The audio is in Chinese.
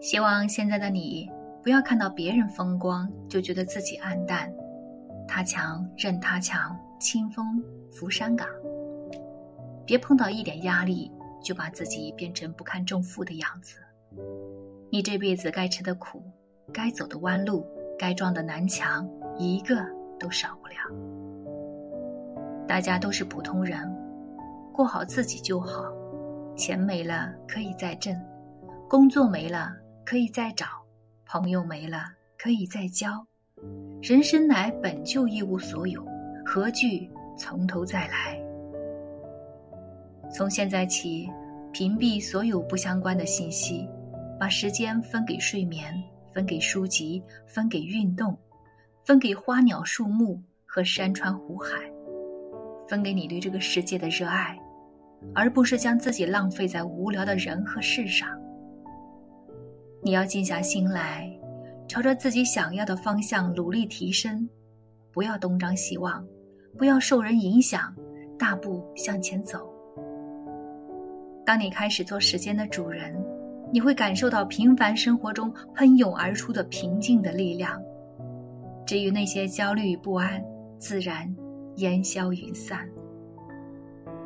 希望现在的你不要看到别人风光就觉得自己黯淡，他强任他强，清风拂山岗。别碰到一点压力就把自己变成不堪重负的样子。你这辈子该吃的苦，该走的弯路，该撞的南墙，一个都少不了。大家都是普通人，过好自己就好。钱没了可以再挣，工作没了。可以再找朋友没了，可以再交。人生乃本就一无所有，何惧从头再来？从现在起，屏蔽所有不相关的信息，把时间分给睡眠，分给书籍，分给运动，分给花鸟树木和山川湖海，分给你对这个世界的热爱，而不是将自己浪费在无聊的人和事上。你要静下心来，朝着自己想要的方向努力提升，不要东张西望，不要受人影响，大步向前走。当你开始做时间的主人，你会感受到平凡生活中喷涌而出的平静的力量。至于那些焦虑与不安，自然烟消云散。